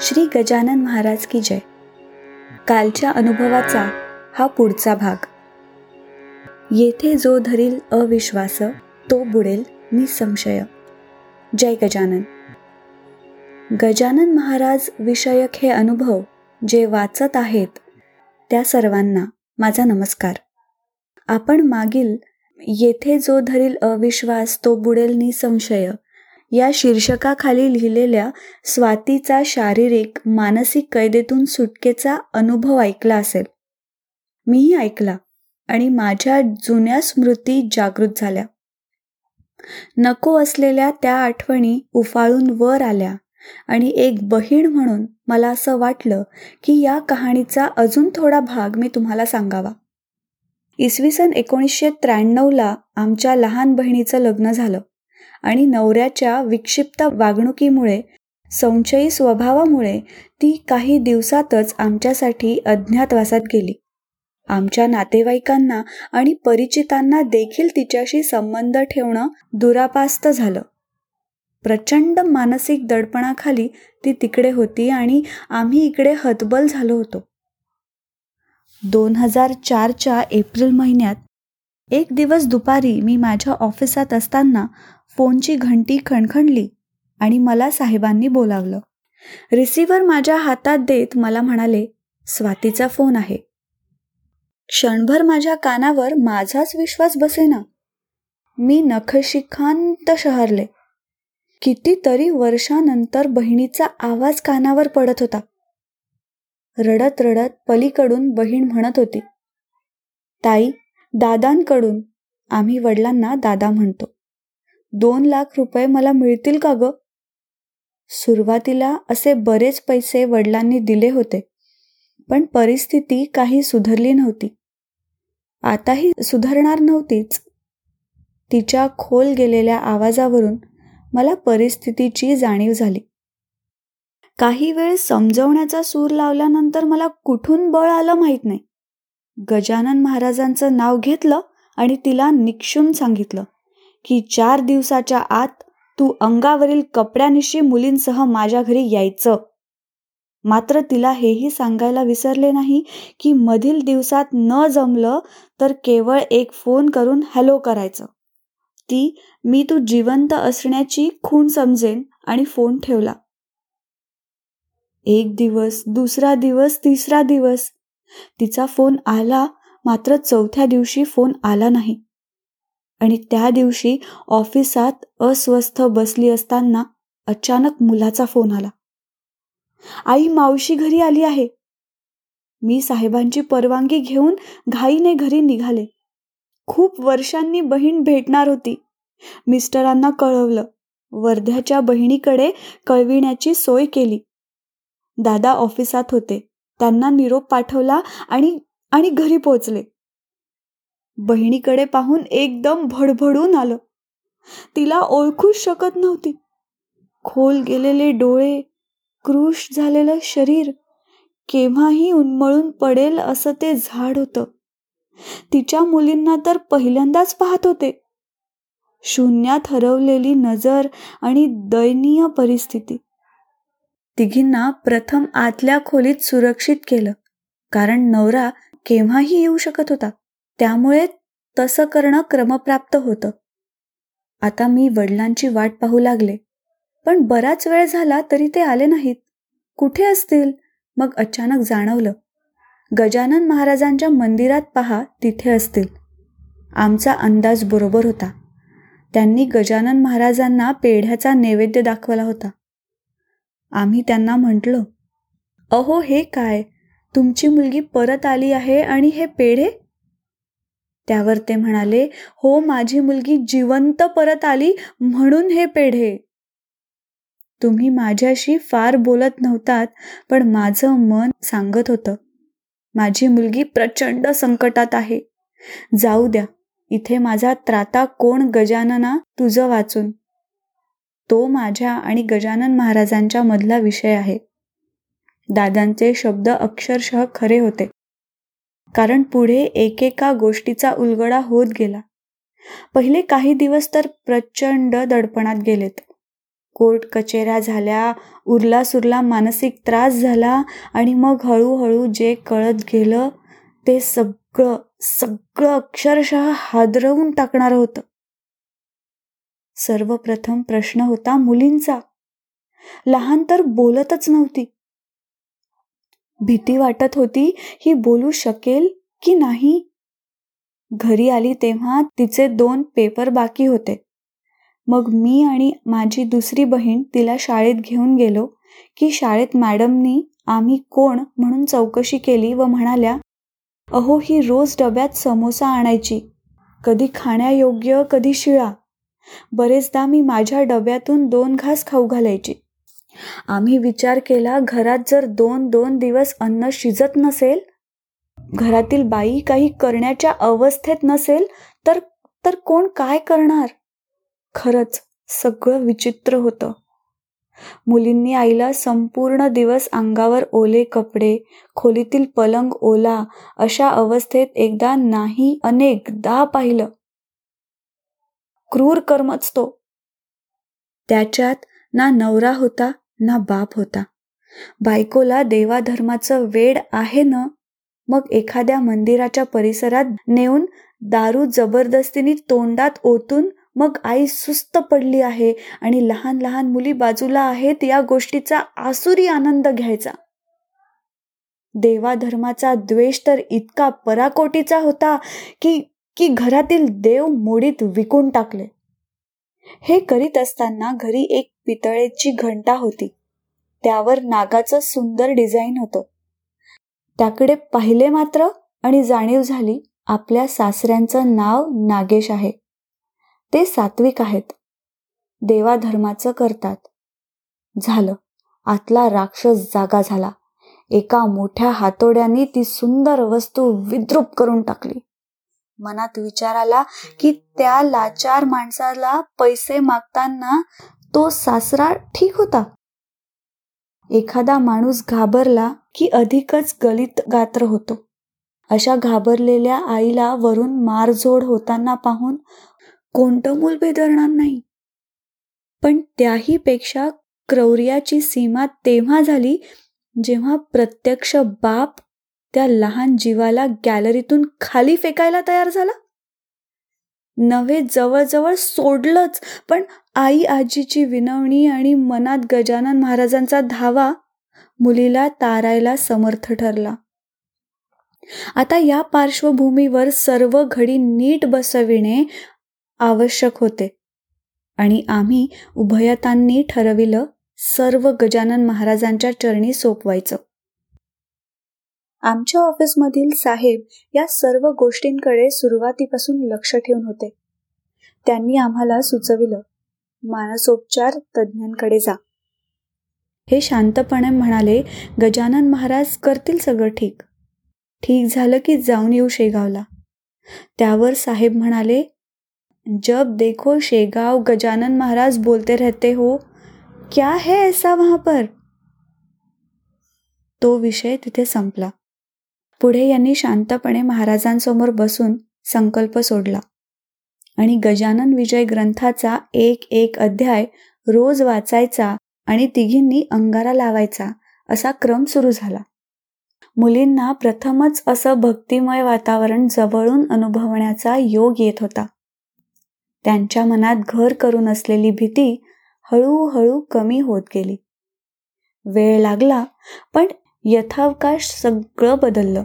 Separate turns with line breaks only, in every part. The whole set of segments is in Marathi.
श्री गजानन महाराज की जय. कालच्या अनुभवाचा हा पुढचा भाग. येथे जो धरील अविश्वास तो बुडेल निसंशय. जय गजानन. गजानन महाराज विषयक हे अनुभव जे वाचत आहेत त्या सर्वांना माझा नमस्कार. आपण मागील येथे जो धरील अविश्वास तो बुडेल निसंशय या शीर्षकाखाली लिहिलेल्या स्वातीचा शारीरिक मानसिक कैदेतून सुटकेचा अनुभव ऐकला असेल. मीही ऐकला आणि माझ्या जुन्या स्मृती जागृत झाल्या. नको असलेल्या त्या आठवणी उफाळून वर आल्या आणि एक बहीण म्हणून मला असं वाटलं की या कहाणीचा अजून थोडा भाग मी तुम्हाला सांगावा. इसवी सन एकोणीसशे त्र्याण्णवला आमच्या लहान बहिणीचं लग्न झालं. आणि नवऱ्याच्या विक्षिप्त वागणुकीमुळे संशयी स्वभावामुळे ती काही दिवसातच आमच्यासाठी अज्ञातवासात गेली. आमच्या नातेवाईकांना आणि परिचितांना देखील तिच्याशी संबंध ठेवणं दुरापास्त झालं. प्रचंड मानसिक दडपणाखाली ती तिकडे होती आणि आम्ही इकडे हतबल झालो होतो. दोन हजार चारच्या एप्रिल महिन्यात एक दिवस दुपारी मी माझ्या ऑफिसात असताना फोनची घंटी खणखणली आणि मला साहेबांनी बोलावलं. रिसिव्हर माझ्या हातात देत मला म्हणाले स्वातीचा फोन आहे. क्षणभर माझ्या कानावर माझाच विश्वास बसेना. मी नखशिखांत शहरले. कितीतरी वर्षानंतर बहिणीचा आवाज कानावर पडत होता. रडत रडत पलीकडून बहीण म्हणत होती ताई दादांकडून आम्ही वडिलांना दादा म्हणतो. दोन लाख रुपये मला मिळतील का ग? सुरुवातीला असे बरेच पैसे वडिलांनी दिले होते पण परिस्थिती काही सुधारली नव्हती. आताही सुधारणार नव्हतीच. तिच्या खोल गेलेल्या आवाजावरून मला परिस्थितीची जाणीव झाली. काही वेळ समजवण्याचा सूर लावल्यानंतर मला कुठून बळ आलं माहीत नाही. गजानन महाराजांचं नाव घेतलं आणि तिला निक्षून सांगितलं की चार दिवसाच्या आत तू अंगावरील कपड्यानिशी मुलींसह माझ्या घरी यायचं. मात्र तिला हेही सांगायला विसरले नाही की मधील दिवसात न जमलं तर केवळ एक फोन करून हॅलो करायचं. ती मी तू जिवंत असण्याची खूण समजेन आणि फोन ठेवला. एक दिवस दुसरा दिवस तिसरा दिवस तिचा फोन आला मात्र चौथ्या दिवशी फोन आला नाही. आणि त्या दिवशी ऑफिसात अस्वस्थ बसली असताना अचानक मुलाचा फोन आला. आई मावशी घरी आली आहे. मी साहेबांची परवानगी घेऊन घाईने घरी निघाले. खूप वर्षांनी बहीण भेटणार होती. मिस्टरांना कळवलं. वर्ध्याच्या बहिणीकडे कळविण्याची सोय केली. दादा ऑफिसात होते. त्यांना निरोप पाठवला आणि आणि घरी पोचले. बहिणीकडे पाहून एकदम भडभडून आलं. तिला ओळखूच शकत नव्हती. खोल गेलेले डोळे क्रुश झालेलं शरीर केव्हाही उन्मळून पडेल असं ते झाड होतं. तिच्या मुलींना तर पहिल्यांदाच पाहत होते. शून्यात हरवलेली नजर आणि दयनीय परिस्थिती. तिघींना प्रथम आतल्या खोलीत सुरक्षित केलं. कारण नवरा केव्हाही येऊ शकत होता. त्यामुळे तसं करणं क्रमप्राप्त होतं. आता मी वडिलांची वाट पाहू लागले. पण बराच वेळ झाला तरी ते आले नाहीत. कुठे असतील? मग अचानक जाणवलं. गजानन महाराजांच्या मंदिरात पहा तिथे असतील. आमचा अंदाज बरोबर होता. त्यांनी गजानन महाराजांना पेढ्याचा नैवेद्य दाखवला होता. आम्ही त्यांना म्हटलो अहो हे काय? तुमची मुलगी परत आली आहे आणि हे पेढे? त्यावर ते म्हणाले हो माझी मुलगी जिवंत परत आली म्हणून हे पेढे. तुम्ही माझ्याशी फार बोलत नव्हतात पण माझं मन सांगत होतं. माझी मुलगी प्रचंड संकटात आहे. जाऊ द्या इथे माझा त्राता कोण गजानना तुझं वाचून? तो माझ्या आणि गजानन महाराजांच्या मधला विषय आहे. दादांचे शब्द अक्षरशः खरे होते. कारण पुढे एकेका गोष्टीचा उलगडा होत गेला. पहिले काही दिवस तर प्रचंड दडपणात गेलेत. कोर्ट कचेऱ्या झाल्या उरला सुरला मानसिक त्रास झाला आणि मग हळूहळू जे कळत गेलं ते सगळं सगळं अक्षरशः हादरवून टाकणार होतं. सर्वप्रथम प्रश्न होता मुलींचा. लहान तर बोलतच नव्हती. भीती वाटत होती ही बोलू शकेल की नाही? घरी आली तेव्हा तिचे दोन पेपर बाकी होते. मग मी आणि माझी दुसरी बहीण तिला शाळेत घेऊन गेलो की शाळेत मॅडमनी आम्ही कोण म्हणून चौकशी केली व म्हणाल्या अहो ही रोज डब्यात समोसा आणायची. कधी खाण्यायोग्य कधी शिळा. बरेचदा मी माझ्या डब्यातून दोन घास खाऊ घालायची. आम्ही विचार केला घरात जर दोन दोन दिवस अन्न शिजत नसेल? घरातील बाई काही करण्याच्या अवस्थेत नसेल तर तर कोण काय करणार? खरंच सगळं विचित्र होतं. मुलींनी आईला संपूर्ण दिवस अंगावर ओले कपडे खोलीतील पलंग ओला अशा अवस्थेत एकदा नाही अनेकदा पाहिलं. क्रूर कर्मच तो त्याच्यात ना नवरा होता ना बाप होता. बायकोला देवाधर्माचं वेड आहे ना मग एखाद्या मंदिराच्या परिसरात नेऊन दारू जबरदस्तीने तोंडात ओतून मग आई सुस्त पडली आहे आणि लहान लहान मुली बाजूला आहेत या गोष्टीचा आसुरी आनंद घ्यायचा. देवाधर्माचा द्वेष तर इतका पराकोटीचा होता की की घरातील देव मोडीत विकून टाकले. हे करीत असताना घरी एक पितळेची घंटा होती. त्यावर नागाचं सुंदर डिझाईन होतं. त्याकडे पाहिले मात्र आणि जाणीव झाली आपल्या सासऱ्यांचं नाव नागेश आहे. ते सात्विक आहेत. देवाधर्माचं करतात. झालं. आतला राक्षस जागा झाला. एका मोठ्या हातोड्याने ती सुंदर वस्तू विद्रूप करून टाकली. मनात विचार आला की त्या लाचार माणसाला पैसे मागताना तो सासरा ठीक होता. एखादा माणूस घाबरला की अधिकच गलित गात्र होतो. अशा घाबरलेल्या आईला वरून मारझोड होताना पाहून कोणतं मूल बेदरणार नाही. पण त्याही पेक्षा क्रौर्याची सीमा तेव्हा झाली जेव्हा प्रत्यक्ष बाप त्या लहान जीवाला गॅलरीतून खाली फेकायला तयार झाला. नव्हे जवळजवळ सोडलंच पण आई आजीची विनवणी आणि मनात गजानन महाराजांचा धावा मुलीला तारायला समर्थ ठरला. आता या पार्श्वभूमीवर सर्व घडी नीट बसविणे आवश्यक होते आणि आम्ही उभयतांनी ठरविलं सर्व गजानन महाराजांच्या चरणी सोपवायचं. आमच्या ऑफिसमधील साहेब या सर्व गोष्टींकडे सुरुवातीपासून लक्ष ठेवून होते. त्यांनी आम्हाला सुचविलं मानसोपचार तज्ज्ञांकडे जा. हे शांतपणे म्हणाले गजानन महाराज करतील सगळं ठीक. ठीक झालं की जाऊन येऊ शेगावला. त्यावर साहेब म्हणाले जब देखो शेगाव गजानन महाराज बोलते रहते हो. क्या है ऐसा वहां पर? तो विषय तिथे संपला. पुढे यांनी शांतपणे महाराजांसमोर बसून संकल्प सोडला. आणि गजानन विजय ग्रंथाचा एक एक अध्याय रोज वाचायचा आणि तिघींनी अंगारा लावायचा असा क्रम सुरू झाला. मुलींना प्रथमच असं भक्तिमय वातावरण जवळून अनुभवण्याचा योग येत होता. त्यांच्या मनात घर करून असलेली भीती हळूहळू कमी होत गेली. वेळ लागला पण यथावकाश सगळं बदललं.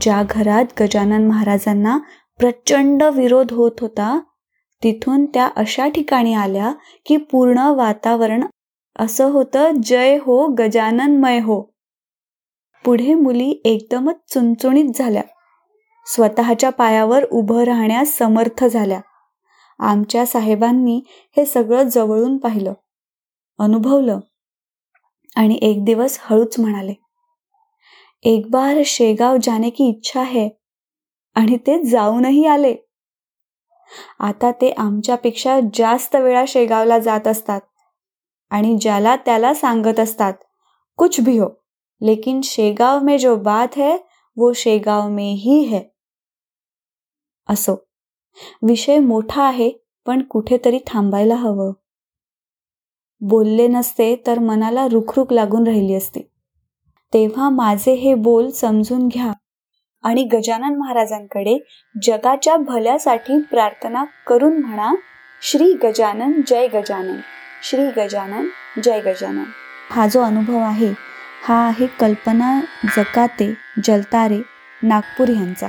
ज्या घरात गजानन महाराजांना प्रचंड विरोध होत होता तिथून त्या अशा ठिकाणी आल्या की पूर्ण वातावरण असं होतं जय हो गजाननमय हो. पुढे मुली एकदमच चुणचुणीत झाल्या. स्वतःच्या पायावर उभं राहण्यास समर्थ झाल्या. आमच्या साहेबांनी हे सगळं जवळून पाहिलं. अनुभवलं. आणि एक दिवस हळूच म्हणाले एक बार शेगाव जाने की इच्छा है आणि ते जाऊनही आले. आता ते आमच्यापेक्षा जास्त वेळा शेगावला जात असतात आणि ज्याला त्याला सांगत असतात कुछ भी हो लेकिन शेगाव में जो बात है वो शेगाव में ही है. असो विषय मोठा आहे पण कुठेतरी थांबायला हवं. बोलले नसते तर मनाला रुखरुख लागून राहिली असती. तेव्हा माझे हे बोल समजून घ्या आणि गजानन महाराजांकडे जगाच्या भल्यासाठी प्रार्थना करून म्हणा श्री गजानन जय गजानन श्री गजानन जय गजानन. हा जो अनुभव आहे हा आहे कल्पना जकाते जलतारे नागपूर यांचा.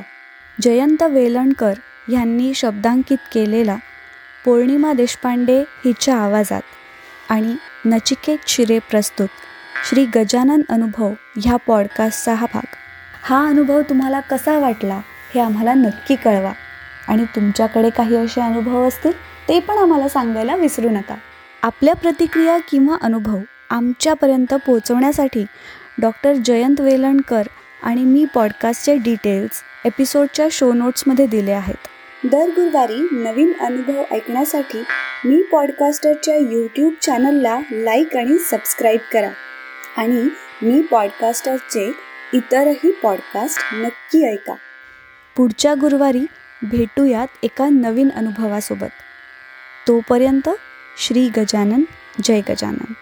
जयंत वेलणकर यांनी शब्दांकित केलेला पौर्णिमा देशपांडे हिच्या आवाजात. आणि नचिकेत शिरे प्रस्तुत. श्री गजानन अनुभव ह्या पॉडकास्टचा हा भाग. हा अनुभव तुम्हाला कसा वाटला हे आम्हाला नक्की कळवा. आणि तुमच्याकडे काही असे अनुभव असतील ते पण आम्हाला सांगायला विसरू नका. आपल्या प्रतिक्रिया किंवा अनुभव आमच्यापर्यंत पोहोचवण्यासाठी डॉक्टर जयंत वेलणकर आणि मी पॉडकास्टचे डिटेल्स एपिसोडच्या शो नोट्समध्ये दिले आहेत. दर गुरुवारी नवीन अनुभव ऐकण्यासाठी मी पॉडकास्टरच्या यूट्यूब चॅनलला लाईक आणि सबस्क्राईब करा. आणि मी पॉडकास्टरचे इतरही पॉडकास्ट नक्की ऐका. पुढच्या गुरुवारी भेटूयात एका नवीन अनुभवासोबत. तोपर्यंत श्री गजानन जय गजानन.